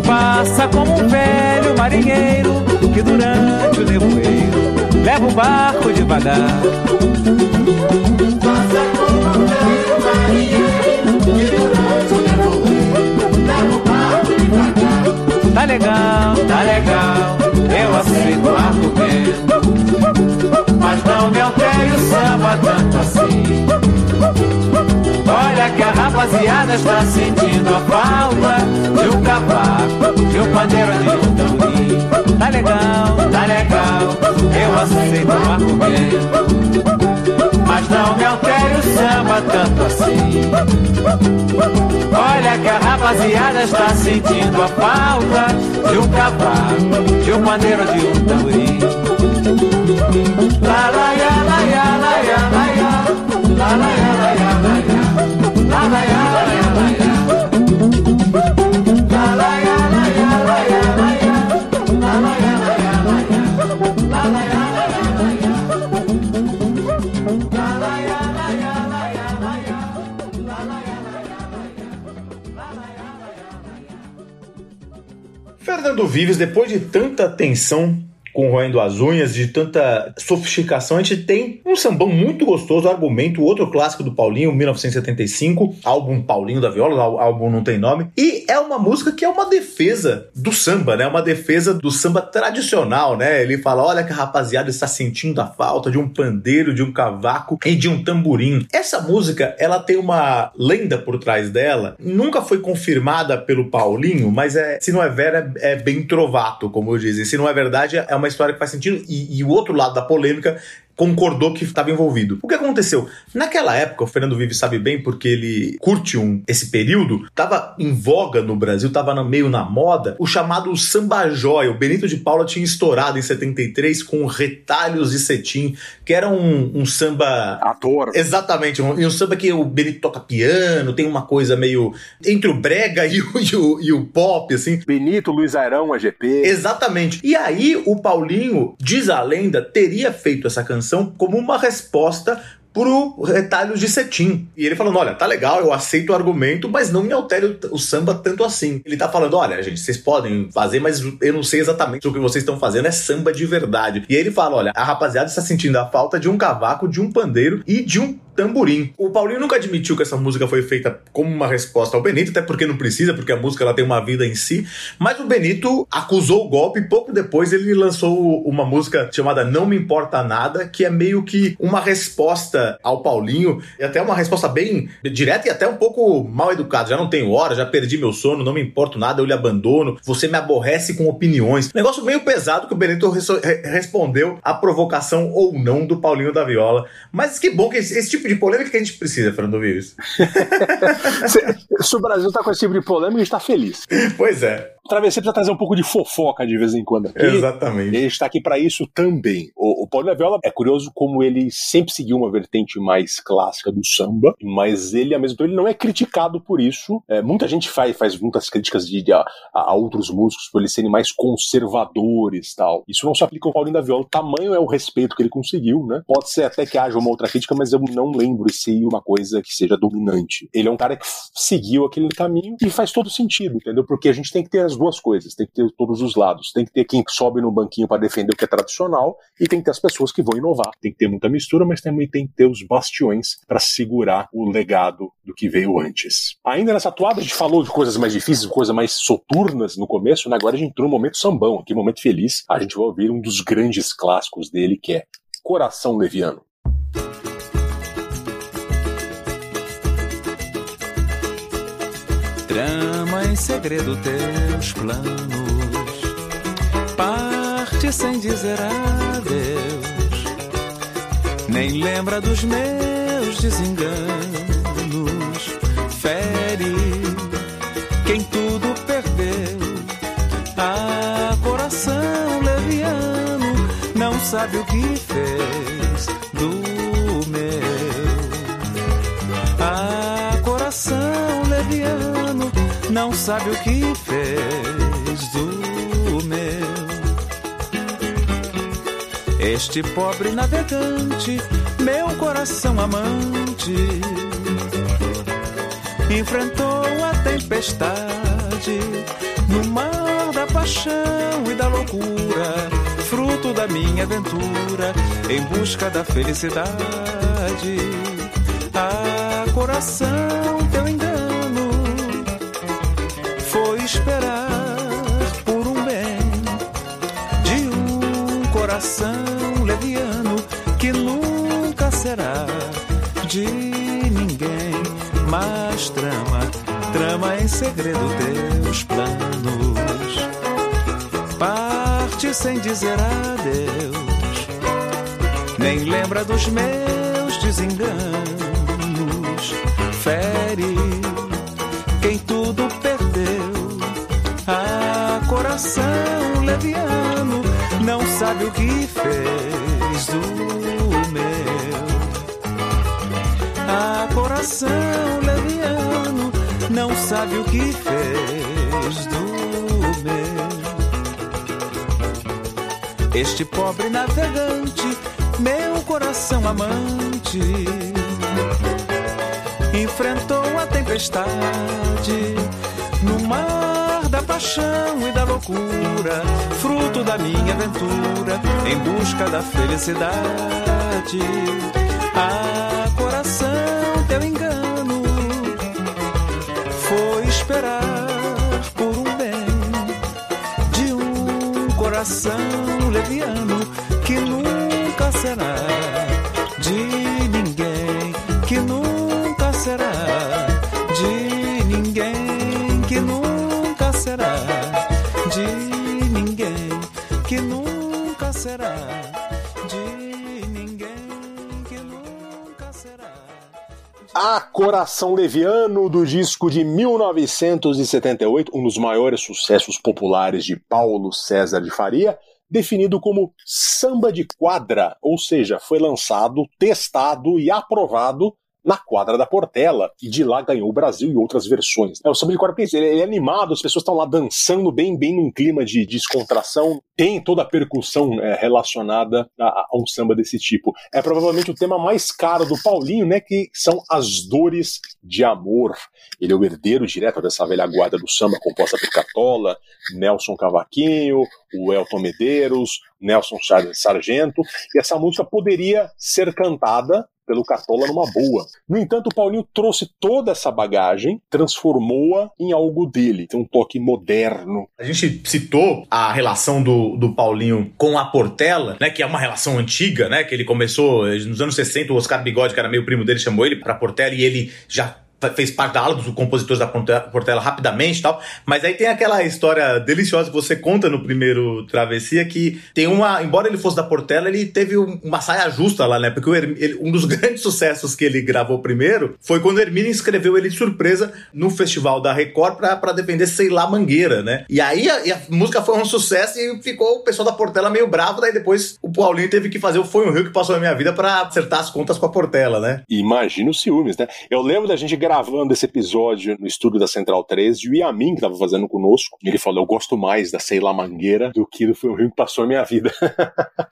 Passa como um velho marinheiro que durante o nevoeiro leva o barco devagar. Faça como um velho marinheiro que durante Tá legal, tá legal, eu aceito o. Mas não me altere o samba tanto assim. Olha que a rapaziada está sentindo a falta de um cavaco, de um pandeiro, de um. Tá legal, tá legal, eu aceito o argumento. Mas não me altere o samba tanto assim. Olha que a rapaziada está sentindo a falta de um cavaco, de um pandeiro, de um tamborim. La la ya la ya la ya la ya, la la ya la ya la ya, la la ya la ya la ya. La la Fernando Vives, depois de tanta tensão com roendo as unhas, de tanta sofisticação, a gente tem um sambão muito gostoso, Argumento, outro clássico do Paulinho, 1975, álbum Paulinho da Viola, álbum não tem nome, e é uma música que é uma defesa do samba, né? Uma defesa do samba tradicional, né? Ele fala: olha que a rapaziada está sentindo a falta de um pandeiro, de um cavaco e de um tamborim. Essa música, ela tem uma lenda por trás dela, nunca foi confirmada pelo Paulinho, mas é, se não é vera, é bem trovato, como dizem. Se não é verdade, é uma história que faz sentido. E, e o outro lado da polêmica concordou que estava envolvido. O que aconteceu? Naquela época, o Fernando Vives sabe bem porque ele curte um, esse período, estava em voga no Brasil, estava no meio na moda, o chamado samba joia. O Benito de Paula tinha estourado em 73 com retalhos de cetim, que era um, um samba Ator. Exatamente, um, um samba que o Benito toca piano, tem uma coisa meio entre o brega e o, e o, e o pop, assim. Benito, Luiz Airão, AGP. Exatamente. E aí o Paulinho, diz a lenda, teria feito essa canção como uma resposta pro retalhos de cetim. E ele falando, olha, tá legal, eu aceito o argumento, mas não me altere o, o samba tanto assim. Ele tá falando, olha, gente, vocês podem fazer, mas eu não sei exatamente o que vocês estão fazendo, é samba de verdade. E ele fala, olha, a rapaziada está sentindo a falta de um cavaco, de um pandeiro e de um tamborim. O Paulinho nunca admitiu que essa música foi feita como uma resposta ao Benito, até porque não precisa, porque a música ela tem uma vida em si. Mas o Benito acusou o golpe e pouco depois ele lançou uma música chamada Não Me Importa Nada, que é meio que uma resposta ao Paulinho, e até uma resposta bem direta e até um pouco mal educada. Já não tenho hora, já perdi meu sono, não me importo nada, eu lhe abandono, você me aborrece com opiniões. Negócio meio pesado que o Benito re respondeu à provocação ou não do Paulinho da Viola. Mas que bom que esse, esse tipo de polêmica que a gente precisa, Fernando Vives. (laughs) Se o Brasil tá com esse tipo de polêmica, a gente tá feliz. Pois é. Travessia precisa trazer um pouco de fofoca de vez em quando aqui. Exatamente. E a gente tá aqui para isso também. O, o Paulinho da Viola é curioso como ele sempre seguiu uma vertente mais clássica do samba, mas ele, ao mesmo tempo, ele não é criticado por isso. É, muita gente faz, faz muitas críticas de, de a, a, outros músicos por eles serem mais conservadores tal. Isso não se aplica ao Paulinho da Viola. O tamanho é o respeito que ele conseguiu, né? Pode ser até que haja uma outra crítica, mas eu não lembro se uma coisa que seja dominante. Ele é um cara que seguiu aquele caminho e faz todo sentido, entendeu? Porque a gente tem que ter as duas coisas, tem que ter todos os lados. Tem que ter quem sobe no banquinho para defender o que é tradicional e tem que ter as pessoas que vão inovar. Tem que ter muita mistura, mas também tem que ter os bastiões para segurar o legado do que veio antes. Ainda nessa atuada a gente falou de coisas mais difíceis, coisas mais soturnas no começo, né? agora a gente entrou no momento sambão, aqui momento feliz, a gente vai ouvir um dos grandes clássicos dele que é Coração Leviano. Segredo teus planos, parte sem dizer adeus, nem lembra dos meus desenganos, fere quem tudo perdeu. Ah, coração leviano, não sabe o que fez não sabe o que fez do meu. Este pobre navegante, meu coração amante, enfrentou a tempestade no mar da paixão e da loucura, fruto da minha aventura em busca da felicidade. Ah, coração, esperar por um bem de um coração leviano que nunca será de ninguém, mas trama, trama em segredo teus planos. Parte sem dizer adeus, nem lembra dos meus desenganos. Fere coração leviano, não sabe o que fez do meu. Ah, coração leviano, não sabe o que fez do meu. Este pobre navegante, meu coração amante, enfrentou a tempestade no mar da paixão loucura, fruto da minha aventura em busca da felicidade. Ah, coração, teu engano foi esperar por um bem de um coração leviano que nunca será A Coração Leviano, do disco de 1978, um dos maiores sucessos populares de Paulo César de Faria, definido como samba de quadra, ou seja, foi lançado, testado e aprovado na quadra da Portela, e de lá ganhou o Brasil e outras versões. É, o samba de quadra ele, ele é animado, as pessoas estão lá dançando bem, bem num clima de descontração, tem toda a percussão é, relacionada a, a, um samba desse tipo. É provavelmente o tema mais caro do Paulinho, né, que são as dores de amor. Ele é o herdeiro direto dessa velha guarda do samba composta por Catola, Nelson Cavaquinho, o Elton Medeiros, Nelson Sargento, e essa música poderia ser cantada pelo Cartola numa boa. No entanto, o Paulinho trouxe toda essa bagagem, transformou-a em algo dele, tem um toque moderno. A gente citou a relação do, do Paulinho com a Portela, né, que é uma relação antiga, né, que ele começou nos anos 60, o Oscar Bigode, que era meio primo dele, chamou ele pra Portela e ele já fez parte da ala dos compositores da Portela rapidamente e tal, mas aí tem aquela história deliciosa que você conta no primeiro Travessia, que tem uma, embora ele fosse da Portela, ele teve uma saia justa lá, né, porque ele, um dos (laughs) grandes sucessos que ele gravou primeiro foi quando o Hermínio escreveu ele de surpresa no festival da Record pra, pra defender Sei Lá Mangueira, né, e aí a, a música foi um sucesso e ficou o pessoal da Portela meio bravo, daí depois o Paulinho teve que fazer o Foi um Rio que passou na minha vida pra acertar as contas com a Portela, né. Imagina os ciúmes, né, eu lembro da gente gravando esse episódio no estúdio da Central 3 e o Yamin, que tava fazendo conosco, ele falou: Eu gosto mais da Sei lá Mangueira do que do filme que passou a minha vida.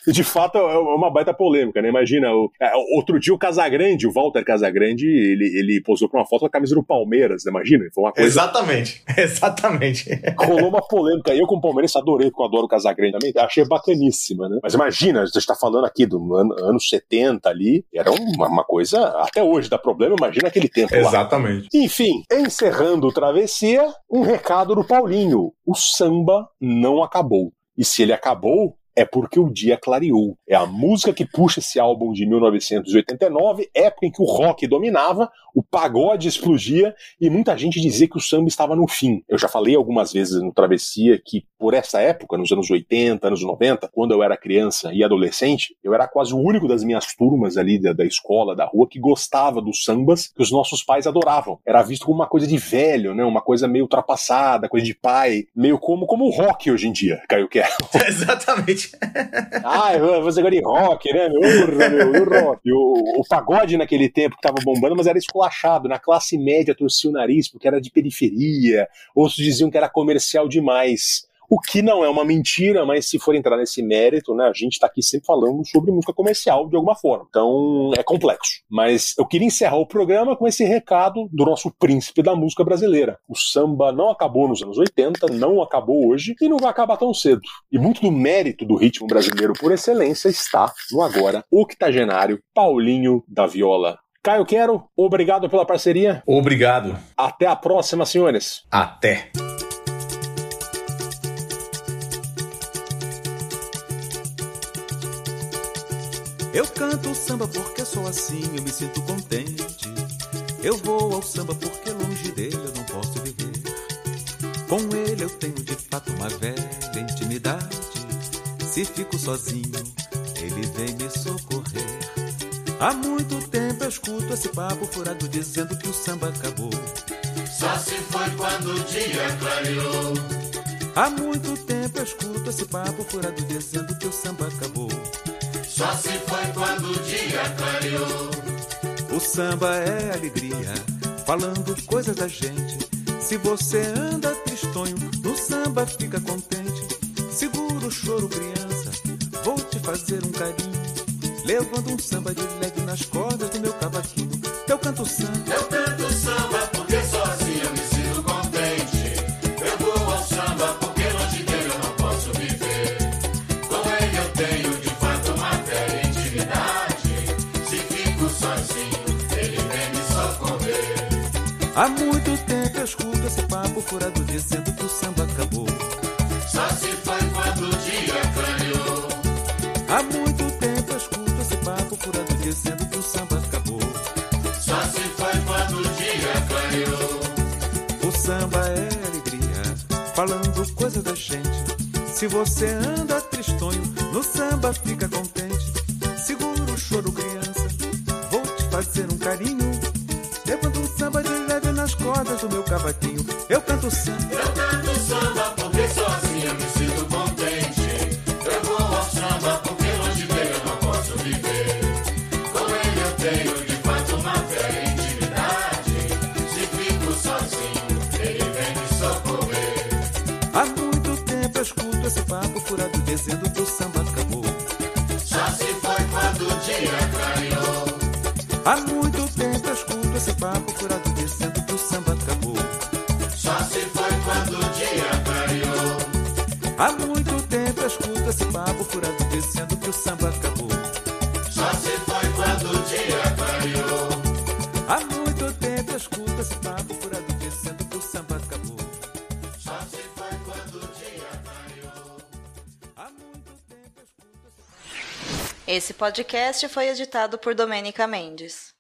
e (laughs) de fato é uma baita polêmica, né? Imagina, o, é, outro dia o Casagrande, o Walter Casagrande, ele, ele posou pra uma foto com a camisa do Palmeiras, né? imagina? Foi uma coisa. Exatamente, (laughs) exatamente. Rolou uma polêmica. Eu, como palmeirense, adorei, porque eu adoro o Casagrande também, achei bacaníssima, né? Mas imagina, você está falando aqui do ano, anos 70 ali, era uma, uma coisa, até hoje dá problema, imagina aquele tempo lá. Exatamente. Enfim, encerrando o Travessia, um recado do Paulinho. O samba não acabou. E se ele acabou, é porque o dia clareou. É a música que puxa esse álbum de 1989, época em que o rock dominava, o pagode explodia e muita gente dizia que o samba estava no fim. Eu já falei algumas vezes no Travessia que por essa época, nos anos 80, anos 90, quando eu era criança e adolescente, eu era quase o único das minhas turmas ali da, da escola, da rua, que gostava dos sambas que os nossos pais adoravam. Era visto como uma coisa de velho, né? Uma coisa meio ultrapassada, coisa de pai, meio como, como o rock hoje em dia, Caio Quero. (laughs) Exatamente. ah, você gosta de rock, né? Urra, meu, o rock. E o, o pagode naquele tempo que tava bombando, mas era esculachado. Na classe média torcia o nariz porque era de periferia. Outros diziam que era comercial demais. O que não é uma mentira, mas se for entrar nesse mérito, né, a gente está aqui sempre falando sobre música comercial de alguma forma. Então é complexo. Mas eu queria encerrar o programa com esse recado do nosso príncipe da música brasileira. O samba não acabou nos anos 80, não acabou hoje e não vai acabar tão cedo. E muito do mérito do ritmo brasileiro por excelência está no agora octogenário Paulinho da Viola. Caio Quero, obrigado pela parceria. Obrigado. Até a próxima, senhores. Até. Eu canto samba porque sou assim, eu me sinto contente. Eu vou ao samba porque longe dele eu não posso viver. Com ele eu tenho de fato uma velha intimidade. Se fico sozinho, ele vem me socorrer. Há muito tempo eu escuto esse papo furado dizendo que o samba acabou. Só se foi quando o dia clareou. Há muito tempo eu escuto esse papo furado dizendo que o samba acabou. Só se foi quando o dia clareou. O samba é alegria, falando coisas da gente. Se você anda tristonho, no samba fica contente. Segura o choro, criança, vou te fazer um carinho. Levando um samba de leve nas cordas do meu cavaquinho. Eu canto samba, Eu canto samba porque sozinho eu me sinto contente. Eu vou ao samba porque longe dele eu não posso viver. Com ele eu tenho de fato uma velha intimidade. Se fico sozinho, ele vem me socorrer. há muito tempo eu escuto esse papo furado dizendo que o samba acabou. Só se foi quando O samba é alegria, falando coisas da gente. Se você anda tristonho, no samba fica podcast foi editado por Domênica Mendes.